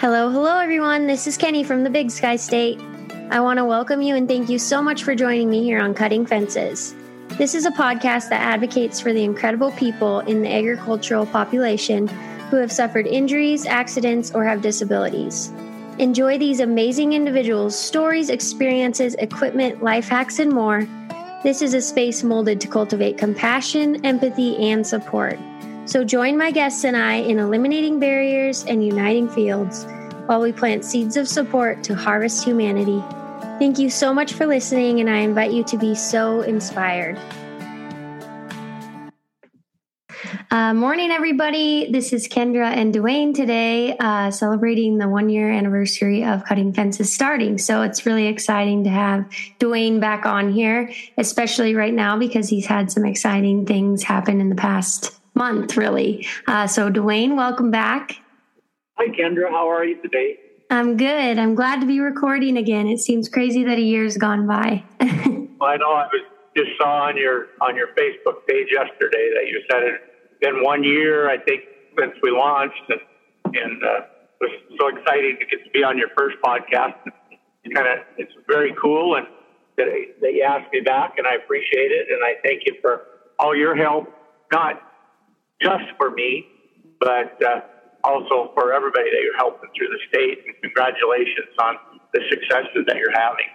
Hello, hello, everyone. This is Kenny from the Big Sky State. I want to welcome you and thank you so much for joining me here on Cutting Fences. This is a podcast that advocates for the incredible people in the agricultural population who have suffered injuries, accidents, or have disabilities. Enjoy these amazing individuals' stories, experiences, equipment, life hacks, and more. This is a space molded to cultivate compassion, empathy, and support. So join my guests and I in eliminating barriers and uniting fields while we plant seeds of support to harvest humanity. Thank you so much for listening, and I invite you to be so inspired. Uh, morning, everybody. This is Kendra and DuWayne today, uh, celebrating the one year anniversary of Cutting Fences starting. So it's really exciting to have DuWayne back on here, especially right now because he's had some exciting things happen in the past month, really. Uh, so, DuWayne, welcome back. Hi, Kendra. How are you today? I'm good. I'm glad to be recording again. It seems crazy that a year's gone by. well, I know. I was just saw on your on your Facebook page yesterday that you said it's been one year, I think, since we launched, and and uh, it was so exciting to get to be on your first podcast. It's kind of it's very cool, and that that you asked me back, and I appreciate it, and I thank you for all your help, not just for me, but uh, also for everybody that you're helping through the state. And congratulations on the successes that you're having.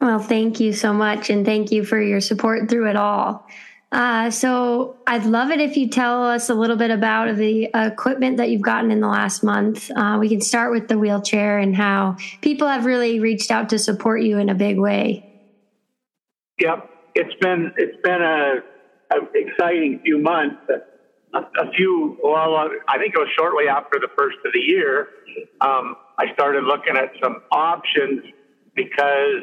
Well, thank you so much. And thank you for your support through it all. Uh, so I'd love it if you tell us a little bit about the equipment that you've gotten in the last month. Uh, we can start with the wheelchair and how people have really reached out to support you in a big way. Yep, it's been it's been a, a exciting few months a, a few, well, uh, I think it was shortly after the first of the year, um, I started looking at some options because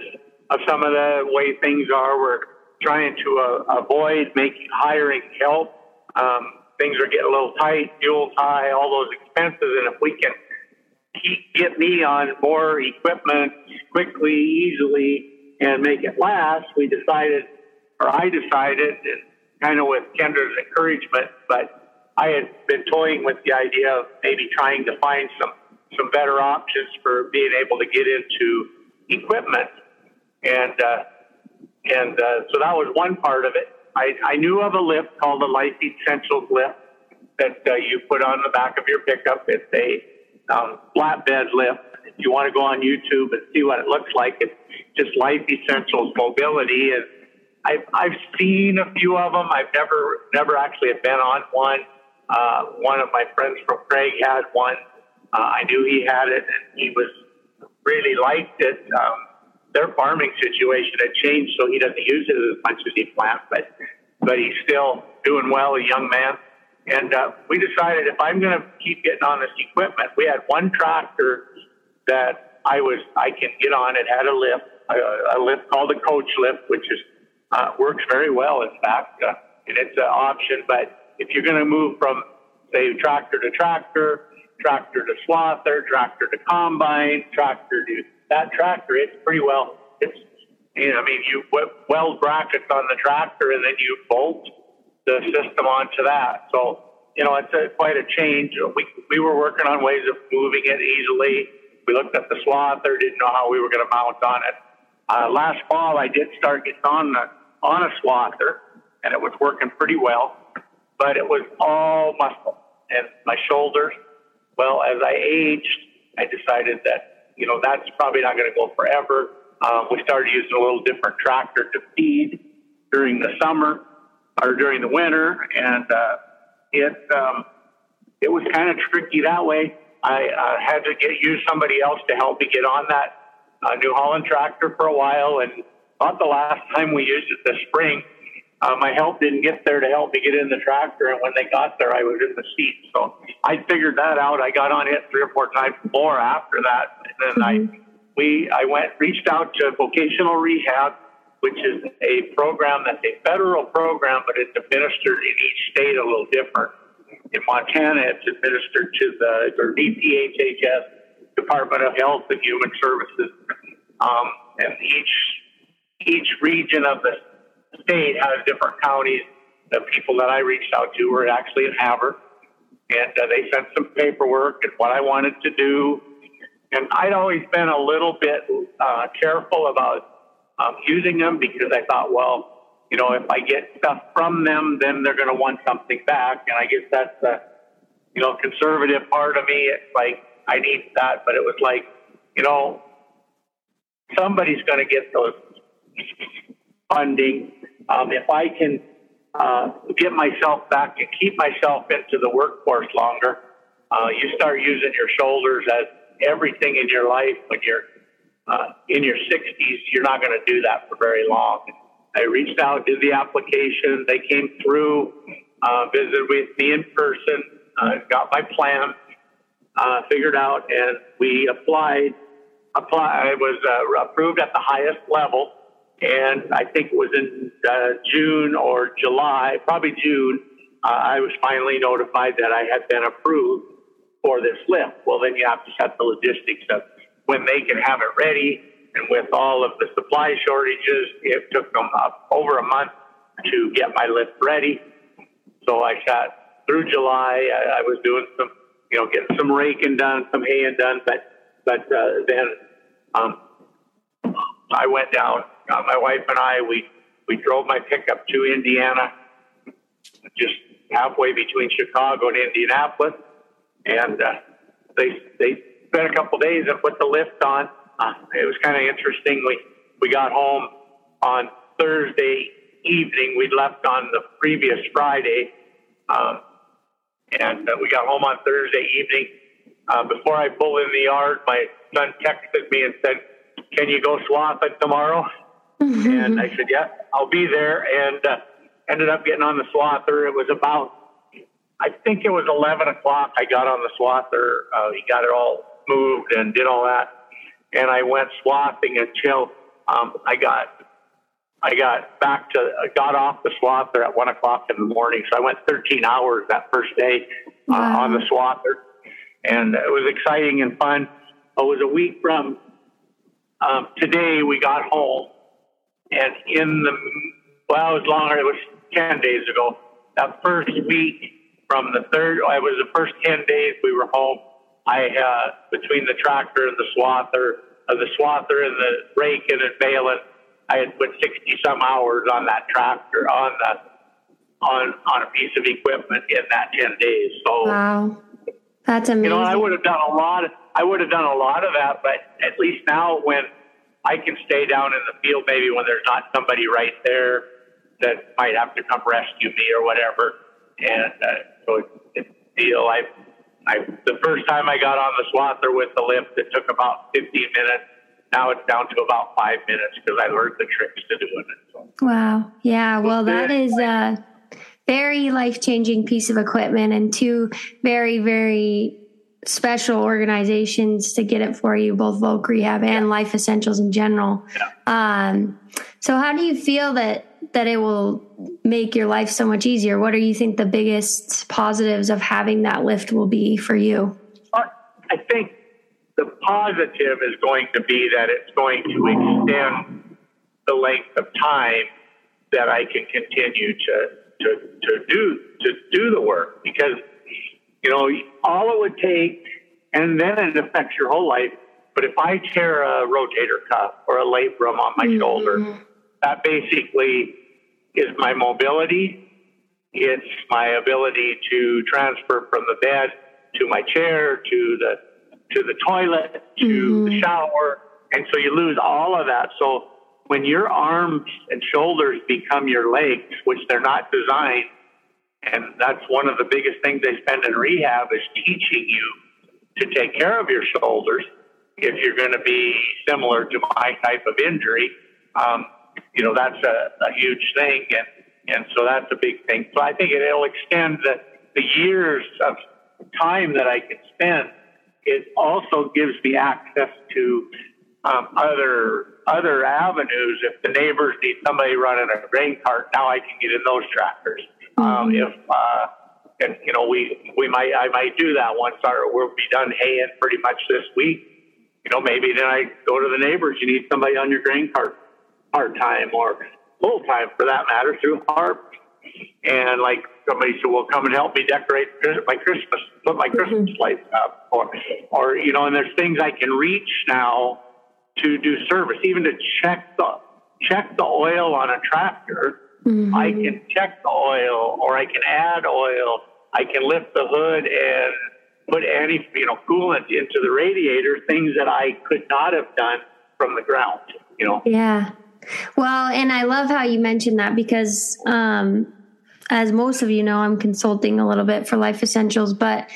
of some of the way things are. We're trying to uh, avoid making hiring help. Um, things are getting a little tight, fuel's high, all those expenses, and if we can keep, get me on more equipment quickly, easily, and make it last, we decided, or I decided, kind of with Kendra's encouragement, but I had been toying with the idea of maybe trying to find some some better options for being able to get into equipment, and uh, and uh, so that was one part of it. I, I knew of a lift called the Life Essentials lift that uh, you put on the back of your pickup. It's a um, flatbed lift. If you want to go on YouTube and see what it looks like, it's just Life Essentials Mobility, and I've, I've seen a few of them. I've never never actually been on one. Uh, one of my friends from Craig had one. Uh, I knew he had it, and he was really liked it. Um, their farming situation had changed, so he doesn't use it as much as he planned, but but he's still doing well, a young man. And uh, we decided if I'm going to keep getting on this equipment, we had one tractor that I was I can get on. It had a lift, a, a lift called a coach lift, which is uh, works very well, in fact, uh, and it's an option. But if you're going to move from, say, tractor to tractor, tractor to swather, tractor to combine, tractor to that tractor, it's pretty well. It's you know, I mean, you weld brackets on the tractor and then you bolt the system onto that. So you know, it's a, quite a change. We we were working on ways of moving it easily. We looked at the swather, didn't know how we were going to mount on it. Uh, last fall, I did start getting on the on a swather, and it was working pretty well, but it was all muscle and my shoulders. Well, as I aged, I decided that you know that's probably not going to go forever. Um, we started using a little different tractor to feed during the summer or during the winter, and uh, it um, it was kind of tricky that way. I uh, had to get use somebody else to help me get on that uh, New Holland tractor for a while, and about the last time we used it this spring. Uh, my help didn't get there to help me get in the tractor, and when they got there, I was in the seat. So I figured that out. I got on it three or four times more after that, and then mm-hmm. I we I went reached out to vocational rehab, which is a program that's a federal program, but it's administered in each state a little different. In Montana, it's administered to the or DPHHS, Department of Health and Human Services, um, and each each region of the state has different counties. The people that I reached out to were actually in Havre, and uh, they sent some paperwork and what I wanted to do. and I'd always been a little bit uh, careful about um, using them because I thought, well, you know, if I get stuff from them, then they're going to want something back. And I guess that's the, you know, conservative part of me. It's like, I need that. But it was like, you know, somebody's going to get those funding. Um, if I can uh, get myself back and keep myself into the workforce longer, uh, you start using your shoulders as everything in your life when you're uh, in your 60s. You're not going to do that for very long. I reached out, did the application. They came through, uh, visited with me in person, uh, got my plan, uh, figured out, and we applied. Apply, I was uh, approved at the highest level, and I think it was in uh, June or July, probably June. Uh, I was finally notified that I had been approved for this lift. Well, then you have to set the logistics of when they can have it ready and with all of the supply shortages, it took them over a month to get my lift ready. So I sat through July. I, I was doing some, you know, getting some raking done, some haying done, but but uh, then um, I went down. Uh, my wife and I we we drove my pickup to Indiana, just halfway between Chicago and Indianapolis, and uh, they they spent a couple days and put the lift on uh, it was kind of interesting. We we got home on Thursday evening. We'd left on the previous Friday, um, and uh, we got home on Thursday evening. Uh, before I pulled in the yard, my son texted me and said, "Can you go swath it tomorrow?" and I said, "Yeah, I'll be there." And uh, ended up getting on the swather. It was about, I think it was 11 o'clock. I got on the swather. Uh, he got it all moved and did all that and I went swathing until um, I got I got back to got off the swather at one o'clock in the morning. So I went 13 hours that first day uh, wow. on the swather, and it was exciting and fun. It was a week from um, today. We got home, and in the well, it was longer. It was 10 days ago. That first week from the third, it was the first 10 days we were home. I uh, between the tractor and the swather, uh, the swather and the raking and the baling, I had put sixty some hours on that tractor on the on on a piece of equipment in that ten days. So wow, that's amazing. You know, I would have done a lot. Of, I would have done a lot of that, but at least now when I can stay down in the field, maybe when there's not somebody right there that might have to come rescue me or whatever, and uh, so it's, it's deal. I I, the first time I got on the swather with the lift, it took about 15 minutes. Now it's down to about five minutes because I learned the tricks to doing it. So. Wow. Yeah. Well, that is a very life changing piece of equipment and two very, very special organizations to get it for you, both Voc Rehab and yeah. Life Essentials in general. Yeah. Um, so, how do you feel that that it will make your life so much easier. What do you think the biggest positives of having that lift will be for you? I think the positive is going to be that it's going to extend the length of time that I can continue to to, to do to do the work because you know all it would take and then it affects your whole life but if I tear a rotator cuff or a labrum on my mm-hmm. shoulder that basically is my mobility. It's my ability to transfer from the bed to my chair to the to the toilet to mm-hmm. the shower, and so you lose all of that. So when your arms and shoulders become your legs, which they're not designed, and that's one of the biggest things they spend in rehab is teaching you to take care of your shoulders if you're going to be similar to my type of injury. Um, you know, that's a, a huge thing. And, and so that's a big thing. So I think it'll extend the, the years of time that I can spend. It also gives me access to um, other other avenues. If the neighbors need somebody running a grain cart, now I can get in those tractors. Um, mm-hmm. Um, if uh, and you know we we might I might do that once our we'll be done haying pretty much this week. You know maybe then I go to the neighbors. You need somebody on your grain cart part time or full time for that matter through HARP. And like somebody said, "Well, come and help me decorate my Christmas, put my Christmas mm-hmm. lights up," or, or you know, and there's things I can reach now to do service, even to check the check the oil on a tractor. Mm-hmm. I can check the oil, or I can add oil. I can lift the hood and put any you know coolant into the radiator. Things that I could not have done from the ground. You know. Yeah. Well, and I love how you mentioned that because, um, as most of you know, I'm consulting a little bit for Life Essentials, but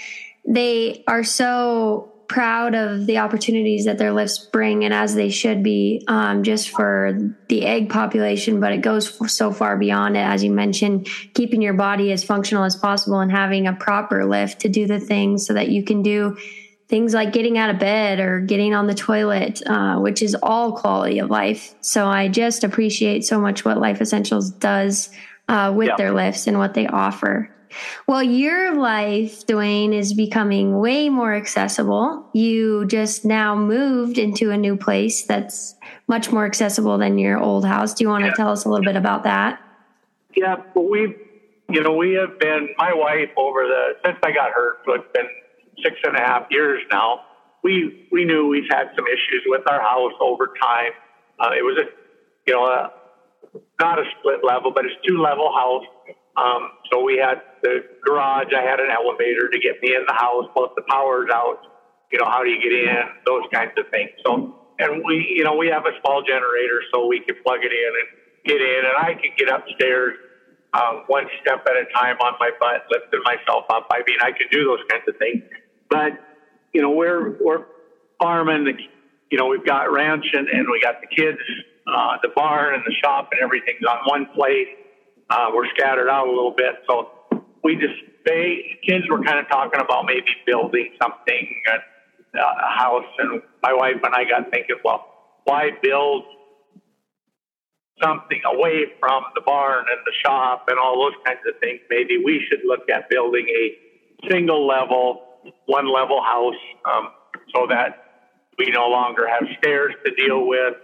they are so proud of the opportunities that their lifts bring, and as they should be, um, just for the ag population. But it goes so far beyond it, as you mentioned, keeping your body as functional as possible and having a proper lift to do the things so that you can do things like getting out of bed or getting on the toilet, uh, which is all quality of life. So I just appreciate so much what Life Essentials does uh, with their lifts and what they offer. Well, your life, DuWayne, is becoming way more accessible. You just now moved into a new place that's much more accessible than your old house. Do you want to tell us a little bit about that? Yeah, well, we, you know, we have been my wife over the since I got hurt. It's been six and a half years now, we we knew we've had some issues with our house over time. Uh, it was a you know a, not a split level, but it's two level house. Um, so we had the garage. I had an elevator to get me in the house, plus the power's out. You know, how do you get in? Those kinds of things. So, and we, you know, we have a small generator, so we can plug it in and get in. And I can get upstairs um, one step at a time on my butt, lifting myself up. I mean, I can do those kinds of things. But you know, we're we're farming. The, you know, we've got ranch and, and we got the kids, uh, the barn and the shop and everything's on one place. Uh, we're scattered out a little bit, so we just they kids were kind of talking about maybe building something, a, a house, and my wife and I got thinking, well, why build something away from the barn and the shop and all those kinds of things? Maybe we should look at building a single level one level house um, so that we no longer have stairs to deal with.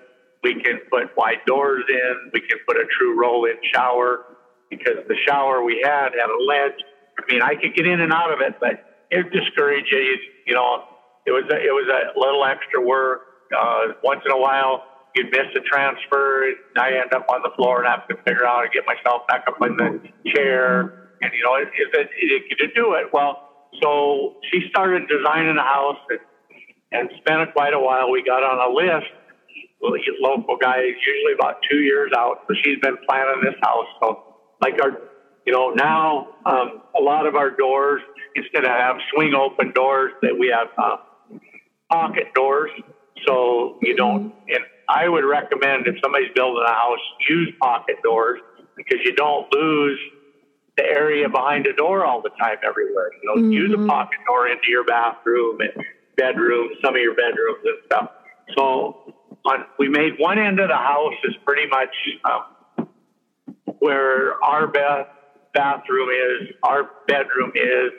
We can put wide doors in. We can put a true roll in shower because the shower we had had a ledge. I mean, I could get in and out of it, but it discouraged you. You know, it was a, it was a little extra work. Uh, once in a while, you'd miss a transfer. And I end up on the floor and have to figure out how to get myself back up in the chair. And you know, is it, it, it, to do it? Well, so she started designing a house and, and spent quite a while. We got on a list. Well, local guy usually about two years out. So she's been planning this house. So like our, you know, now um, a lot of our doors instead of have swing open doors that we have uh, pocket doors. So you don't. And I would recommend if somebody's building a house, use pocket doors because you don't lose the area behind a door all the time everywhere. You know, mm-hmm. use a pocket door into your bathroom and bedroom, some of your bedrooms and stuff. So we made one end of the house is pretty much um, where our bath, bathroom is, our bedroom is,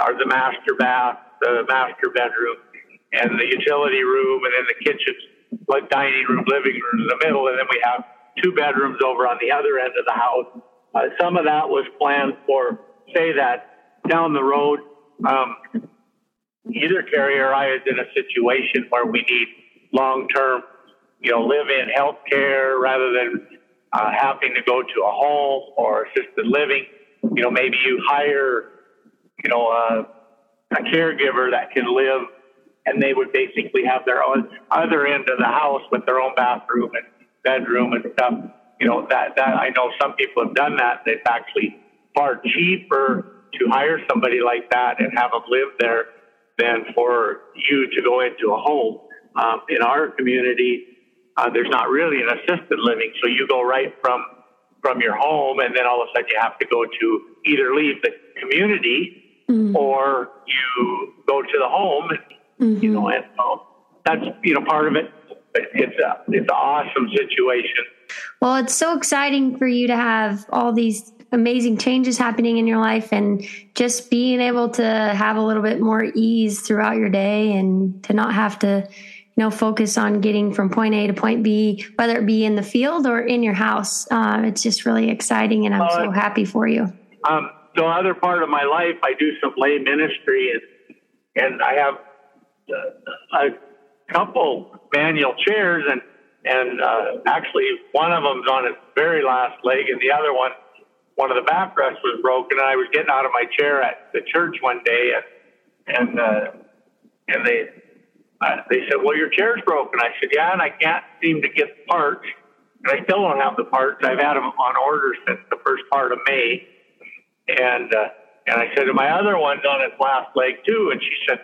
are the master bath, the master bedroom, and the utility room, and then the kitchen, like dining room, living room in the middle, and then we have two bedrooms over on the other end of the house. Uh, some of that was planned for, say that down the road, um, either Carrie or I is in a situation where we need long term, you know, live in health care rather than uh, having to go to a home or assisted living. You know, maybe you hire, you know, uh, a caregiver that can live and they would basically have their own other end of the house with their own bathroom and bedroom and stuff you know that that I know some people have done that. It's actually far cheaper to hire somebody like that and have them live there than for you to go into a home. Um, in our community, uh, there's not really an assisted living, so you go right from from your home, and then all of a sudden you have to go to either leave the community mm-hmm. or you go to the home. Mm-hmm. You know, and so that's you know part of it. It's a it's an awesome situation well, it's so exciting for you to have all these amazing changes happening in your life and just being able to have a little bit more ease throughout your day and to not have to know focus on getting from point a to point b whether it be in the field or in your house uh, it's just really exciting and i'm uh, so happy for you um, the other part of my life, I do some lay ministry, and and I have a couple manual chairs, and and uh, actually one of them's on its very last leg, and the other one, one of the backrests was broken. And I was getting out of my chair at the church one day, and and uh, and they they said, "Well, your chair's broken." I said, "Yeah," and I can't seem to get parts, and I still don't have the parts. I've had them on order since the first part of May, and uh, and I said, "My other one's on its last leg too," and she said,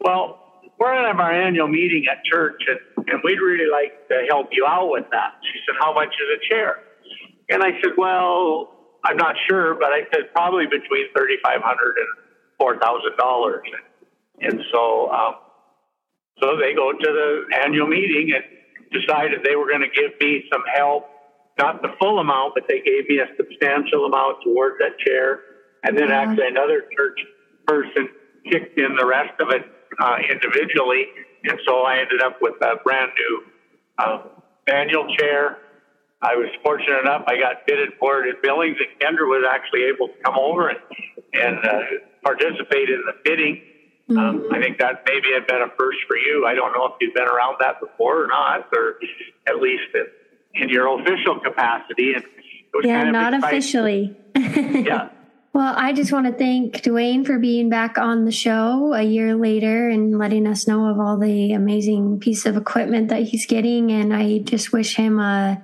"Well." We're going to have our annual meeting at church, and, and we'd really like to help you out with that. She said, How much is a chair? And I said, Well, I'm not sure, but I said probably between thirty-five hundred and four thousand dollars. And so, um, so they go to the annual meeting and decided they were going to give me some help, not the full amount, but they gave me a substantial amount towards that chair. And then Yeah. actually another church person kicked in the rest of it uh, individually. And so I ended up with a brand new um, manual chair. I was fortunate enough; I got fitted for it in Billings, and Kendra was actually able to come over and and uh, participate in the fitting. Um, I think that maybe had been a first for you. I don't know if you've been around that before or not, or at least in, in your official capacity. And it was Yeah, kind of not exciting. officially. Yeah, Well, I just want to thank DuWayne for being back on the show a year later and letting us know of all the amazing piece of equipment that he's getting. And I just wish him uh,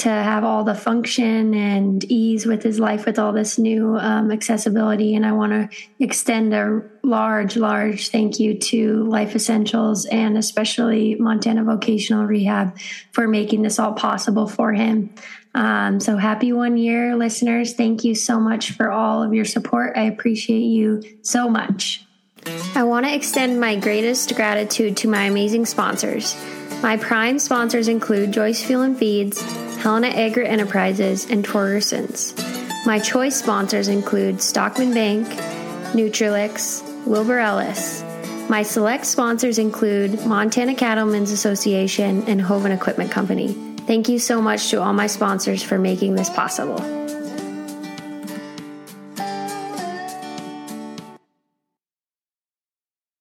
to have all the function and ease with his life with all this new um, accessibility. And I want to extend a large, large thank you to Life Essentials and especially Montana Vocational Rehab for making this all possible for him. Um, so happy one year, listeners. Thank you so much for all of your support. I appreciate you so much. I want to extend my greatest gratitude to my amazing sponsors. My prime sponsors include Joyce Fuel and Feeds, Helena Agri Enterprises, and Torgersons. My choice sponsors include Stockman Bank, Nutrilix, Wilbur Ellis. My select sponsors include Montana Cattlemen's Association and Hoven Equipment Company. Thank you so much to all my sponsors for making this possible.